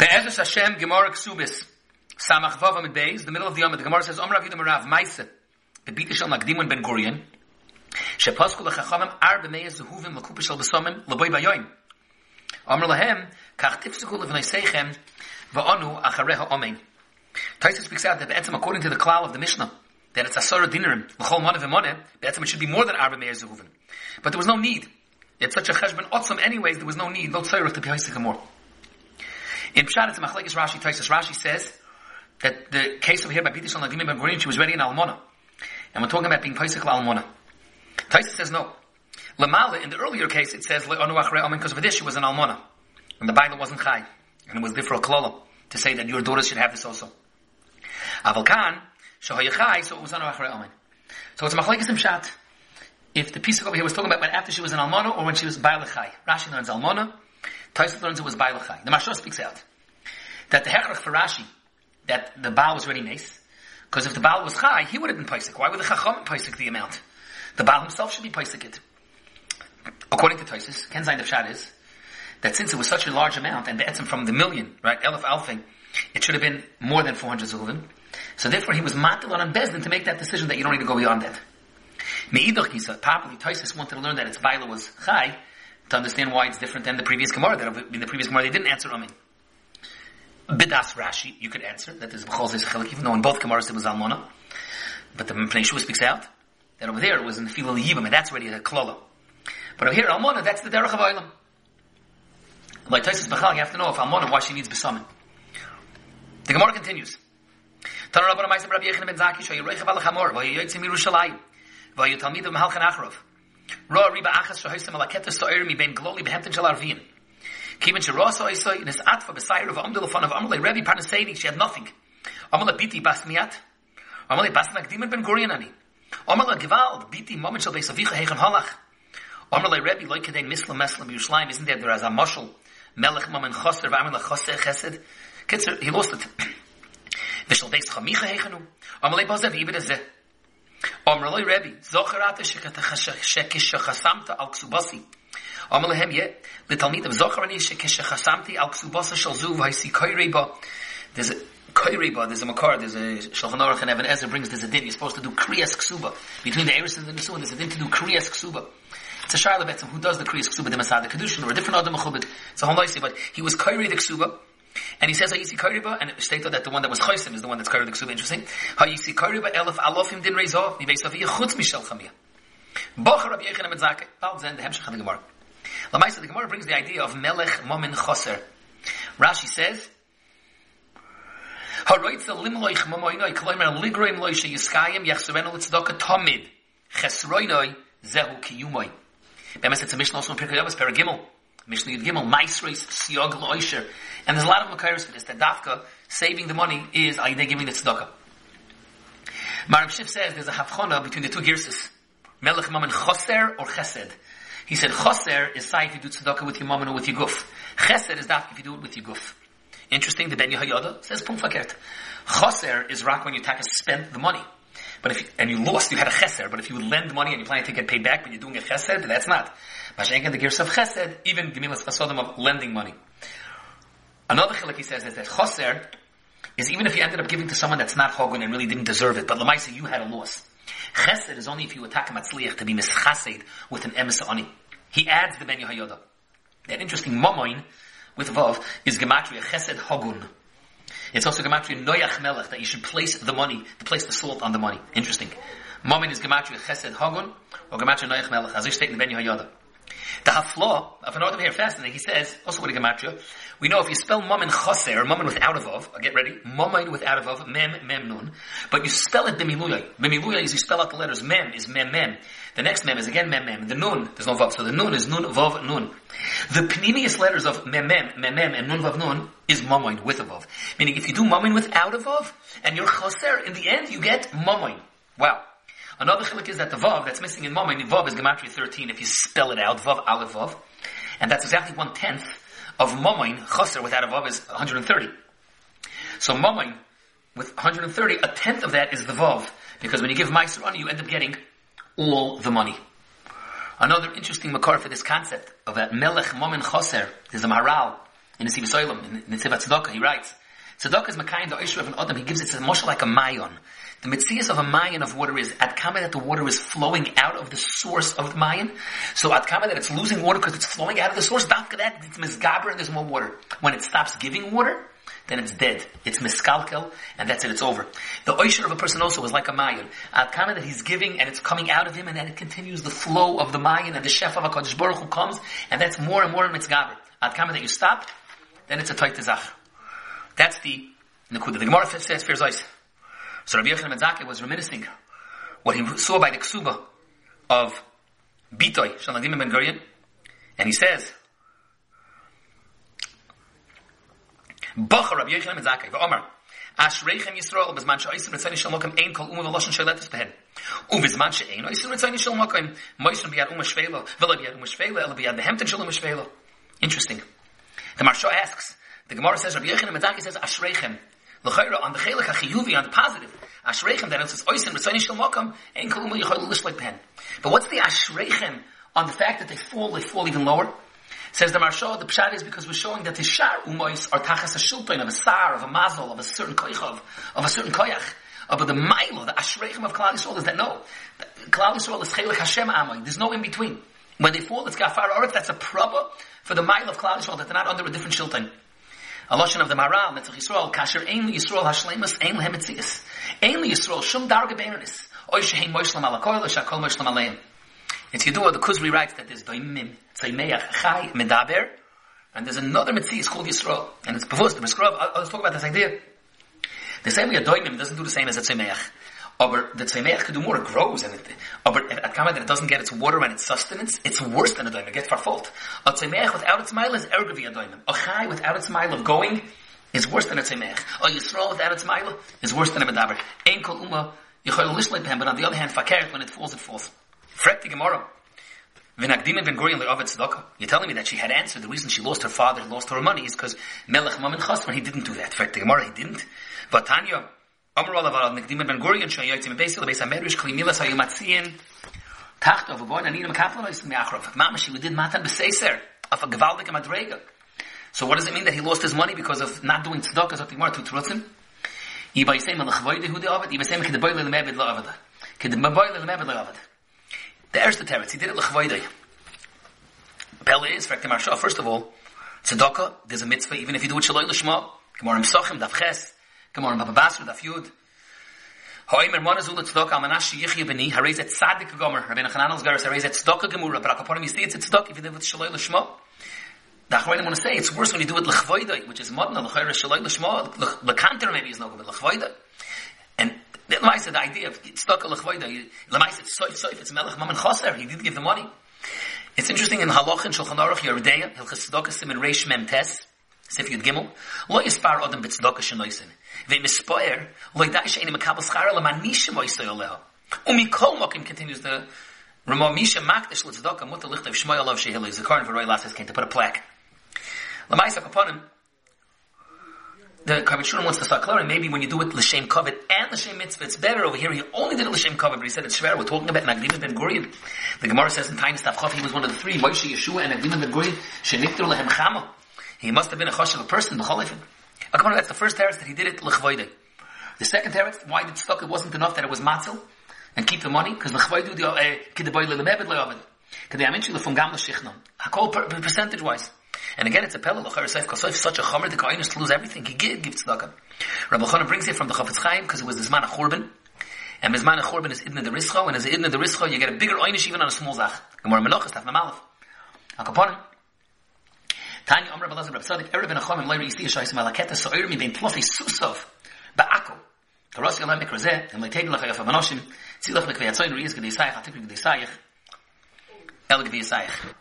Be'ezus Hashem Gemara Ksubis. Samach Vav Amid Beis, the middle of the Yom, the Gemara says, Omer Avidim Rav Maise, Bebita Shel Magdimun Ben Gurion, Shepasku Lechachamim Ar B'meyez Zehuvim L'kupa Shel B'somim L'boi Bayoim. Omer Lahem, Kach Tifsuku L'vnei Seichem, Va'onu Achareha Omein. Taisa speaks out that Be'etzim, according to the klal of the Mishnah, that it's Asara Dinarim, L'chol Moneh V'moneh, Be'etzim it should be more than Ar B'meyez Zehuvim. But there was no need. It's such a cheshbon otzum anyways, there was no need, no tzairah to be haisik more. In Pshat, it's a Machlekes Rashi, Taisus Rashi says that the case over here by Bitish Nadim Ben Gurion, she was ready in Almona. And we're talking about being Paisik Almona. Taisus says no. Lamala, in the earlier case, it says, because of this, she was an Almona. And the Bible wasn't Chai. And it was different Klola to say that your daughters should have this also. Aval Khan, Shohayachai, so it was Anu Achre Amen. So it's Machlekes in Pshat. If the piece over here was talking about when after she was an Almona or when she was Bailachai. Rashi learns Almona, Taisa learns it was Bailachai. The Mashal speaks out that the Hechrach for Rashi, that the Baal was already nice, because if the Baal was Chai, he would have been Paisik. Why would the Chacham Paisik the amount? The Baal himself should be Paisik it. According to Taisis, Kenzain of Shad is, that since it was such a large amount, and Be'etzim from the million, right, Elif Alfing, it should have been more than 400 Zulvim. So therefore he was matil on Bezdin to make that decision that you don't need to go beyond that. Me'idach Kisa, properly Taisis wanted to learn that its Baila was Chai, to understand why it's different than the previous Gemara. That in the previous Gemara they didn't answer Amin. Bidas Rashi, you could answer that there's B'chol Zeis Chelik, even though in both Gemaras it was Almona. But the Mepnei speaks out that over there it was in the Filal Yibam, and that's already a Klola. But over here, Almona, that's the Derech of Oilam. Like Taisus Bechal, you have to know if Almona, why she needs Besamin. The Gemara continues. Tana Rabban Ma'aseh Rabbi Yechon ben Zaki, Shoy Reichav al Chamor, Vay Yotzim Yerushalayim, Vay Yotalmid of Mahalchan Achrov. Ro Riba Achas Shohoisem al Aketes So'er mi ben Gloli behemten shel Arvin. Kiven Sherosa Oisoi, in his Atfa Besayir of Amdul of Amalei Rebbe Parnasedi, she had nothing. Amalei Biti Bas Miat, Amalei Bas Nagdim ben Gurion Ani. Amalei Gewald, Biti Moment Shel Beis Avicha Hechem Halach. Amalei Rebbe Loi Kedein Misla Mesla B'Yushalayim, isn't there as a Moshel, Melech Mamen Choser, V'Amalei Choser Chesed? Kitzer, he lost it. V'Shel Beis Chamicha Hechenu. Amalei Bozev Ibed Ezeh. Amr loy Rebbe, Zocharata shekishachasamta al ksubasi. Amr lehem ye, the Talmid of Zocharani shekishachasamti al ksubasa shal zuv haisi koireba. There's a koireba, there's a makar, there's a Shulchan Aruch and Even HaEzer brings, there's a din, you're supposed to do kriyas ksuba. Between the Eris and the Nesuah, there's a din to do kriyas ksuba. It's a shayla betzim, who does the kriyas ksuba, the Masada Kedushin, or a different Adam Mechubit. It's a whole noisy, but he was koiri the ksuba, and he says Hayisi Kariba, and stated that the one that was Chaysim is the one that's Kariba Ksuba. Interesting. Hayisi Kariba Elif Alofim Din Reizov Nivei Safiyah Chutz Mishel Chamiyah. Bocher Rabbi Yechon Amitzake. Bald Zen the Hemshech of the Gemara. Lamaisa the Gemara brings the idea of Melech Momin Choser. Rashi says. Haroitza limloich mamoinoi kloimer ligroim loy she yiskayim yachsuvenu litzdoka tomid chesroinoi zehu kiyumoi. Bemes it's a mission also in Pirkei Avos, Paragimel. Mishnah Yud Gimel, Maisreis, Siyog Loisher. And there's a lot of Makairos for this, that Dafka, saving the money, is Aydeh giving the tzedakah. Maram Shif says there's a hafchona between the two girses. Melech Mammon Choser or Chesed. He said Choser is say if you do tzedakah with your mammon or with your guf. Chesed is Dafka if you do it with your guf. Interesting, the Ben Yehoyada says Pum Fakert. Choser is rock when you taka spend the money. But if you, and you lost, you had a cheser. But if you lend money and you plan to get paid back, but you're doing a chesed, that's not. Mashenka the gears of chesed, even gemilas chasodim of lending money. Another chilek he says is that choser is even if you ended up giving to someone that's not hogun and really didn't deserve it, but lamaisa you had a loss. Chesed is only if you attack a matzliach to be mischased with an emes oni. He adds the ben Yehoyada. That interesting momoin with vav is gematria chesed hogun. It's also gematria noyach melech that you should place the money, to place the salt on the money. Interesting. Momoin is gematria chesed hogun or gematria noyach melech, as I state in the ben Yehoyada. The haflaw of an order here fascinating. He says also with a gematria. We know if you spell mum in chaser, mum without a vav, uh, get ready, mum without a vav, mem mem nun, but you spell it b'miluyah. B'miluyah is you spell out the letters mem is mem mem. The next mem is again mem mem. The nun there's no vav, so the nun is nun vav nun. The pneumius letters of mem mem mem mem and nun vav nun is mumain with a vav. Meaning if you do mumain without a vav and you're chaser, in the end you get mumain. Wow. Another chilik is that the vav that's missing in Momin, vav is gematria 13 if you spell it out, vav aleph vav. And that's exactly one tenth of Momin, chaser without a vav is 130. So Momin, with 130, a tenth of that is the vav. Because when you give Meiser on you end up getting all the money. Another interesting makar for this concept of that melech momin chaser is the maral in the Sivasoilim, in the Tzedakah, he writes, Tzedakah is Makayin, the Oisher of an Adam, he gives it, it's much like a mayon. The mitzias of a mayan of water is at kama that the water is flowing out of the source of the mayan. So at kama that it's losing water because it's flowing out of the source. After that, it's misgaber and there's more water. When it stops giving water, then it's dead. It's miskalkel, and that's it, it's over. The oisher of a person also is like a mayan. At kama that he's giving and it's coming out of him and then it continues the flow of the mayan and the chef of HaKadosh Baruch Hu comes and that's more and more mitzgaber. At kama that you stop, then it's a toitezach. That's the Nakuda. The Gemara says, Fears ice. So Rabbi Yochanan Metzake was reminiscing what he saw by the ksuba of Bitoy, Shaladim Ben Gurion, and he says, Bacha Rabbi Yochanan Metzake, v'omar, Ashreichem Yisrael, bezman she'oisim retzayni shel mokim, ein kol uма v'loshen sheiletis behen. Uvizman she'ein oisim retzayni shel mokim, moisim biyad uma shvela, v'la biyad uma shvela, ela biyad behemten shel uma shvela. Interesting. The Marsha asks, the Gemara says, Rabbi Yochanan Metzake says, Ashreichem, L'chayra on the chelik hachiyuvi on the positive. Ashreichem that it says oisin ritzoni shel makam ein koluma yichol lish pen. But what's the ashreichem on the fact that they fall, they fall even lower? Says the Marsha, the pshat is because we're showing that the shar umois are tachas a shultoin of a sar, of a mazel, of a certain koichav, of a certain koyach. Uh, but the milo, the ashreichem of Klal Yisrael is that no, Klal Yisrael is chelik Hashem amoy. There's no in between. When they fall, it's gafar arif. That's a problem for the mile of Klal Yisrael that they're not under a different shultoin. A lotion of the Maral, Netzach Yisrael, Kasher Ein Yisrael Hashlemus, Ein Lehem Etzias. Ein Yisrael, Shum Darga Beiranis. Oy Shehein Moishlam Ala Koil, Shakol Moishlam Aleim. It's Yidua, the Kuzri writes that there's Doimim, Tzaimeach, Chai, Medaber, and there's another Metzias called Yisrael. And it's before the Meskrov, I'll, I'll talk about this idea. The same way a Doimim doesn't do the same as a Tzaimeach. Aber the more, it grows, and it, aber at Kama that it doesn't get its water and its sustenance, it's worse than a doim, it gets farfault. A tzeimeach without its mile is ergavi a doim. A chai without its mile of going is worse than a tzeimeach. A yisrael without its mile is worse than a medaber. Ein kol uma, yichol lishleit behem, but on the other hand, fakert, when it falls, it falls. Fret the Gemara. V'nagdim ben Gurion le'ovet tzedakah. You're telling me that she had answered the reason she lost her father, lost her money, is because Melech Mamin Chasman, he didn't do that. The Gemara, he didn't. But Tanya, So what does it mean that he lost his money because of not doing tzedakah zot gemara to trutzim? The teretz he did it lachvoide. Pella is first of all tzedakah there's a mitzvah even if you do it shaloi ches. Gemara Baba Basra daf Yud. Hoimer Mona Zula Tzedakah. Amanash Yichya Beni Harez Et Tzadik Gomer. Rabbeinu Chananel's Garas Harez Et Tzedakah Gemura. But Akaponim you see it's Tzedakah if you do it with Lishma. The Achroinim want to say it's worse when you do it Lechvoida which is Modna. Lechayra Shaloi Lishma Lekanter maybe is no good but. And the Lemaisa the idea of Tzedakah Lechvoida Lemaisa it's Soif Soif it's Melech Maman Choser. He did give the money. It's interesting in Halach and Shulchan Aruch Yoreh De'ah Hilchas Tzedakah Simin Reish Mem Tes Sif Yud Gimel, lo yispar odem b'tzedakah shenoisen. Ve mispoyer, lo yidai she'eni mekabel schara le manisha moisay oleho. Umi kol mokim continues the Ramo Misha Makdish l'tzedakah muta lichtev shmoy olav shehili zikaron v'roi lasses came to put a plaque. Lamaisa kaponim, the Kavitchurim wants to start clearing, maybe when you do it l'shem kovet and l'shem mitzvah, it's better over here. He only did it l'shem kovet, but he said it's shver. We're talking about Nagdim ben Gurion. The Gemara says in Tainis Tavchov, he was one of the three, Moshe, Yeshua, and Nagdim ben Gurion, shenikter lehem chama. He must have been a choshev person, b'cholifin. Akamar, that's the first teretz that he did it l'chvoide. The second teretz, why did stuck it wasn't enough that it was matzil and keep the money because l'chvoide the uh, kideboy le'lemebed le'ovid. Because they mentioned from gam l'shichnon. Hakol percentage wise. And again, it's a pella l'chayr seif because such a chomer the kohenis to lose everything. He gave give tzedakah. Rabbi Chana brings it from the Chafetz Chaim because it was the of churban. And Mizman of churban is idna the rischo, and as idna the rischo, you get a bigger oynish even on a small zach. Gemara menachas taf mamalef. Akaponim. Tani Amr Balaz Rab Sadik Ere Ben Achomim Loi Reis Tiyashay Sima Laketa Soir Mi Ben Tlofi Susov Ba Akko Karosi Alam Mikro Ze Em Lai Tegel Lachayaf Amanoshim Tzilach Mekve Yatsoin Reis Gdei Sayach Atik Gdei Sayach El Gdei Sayach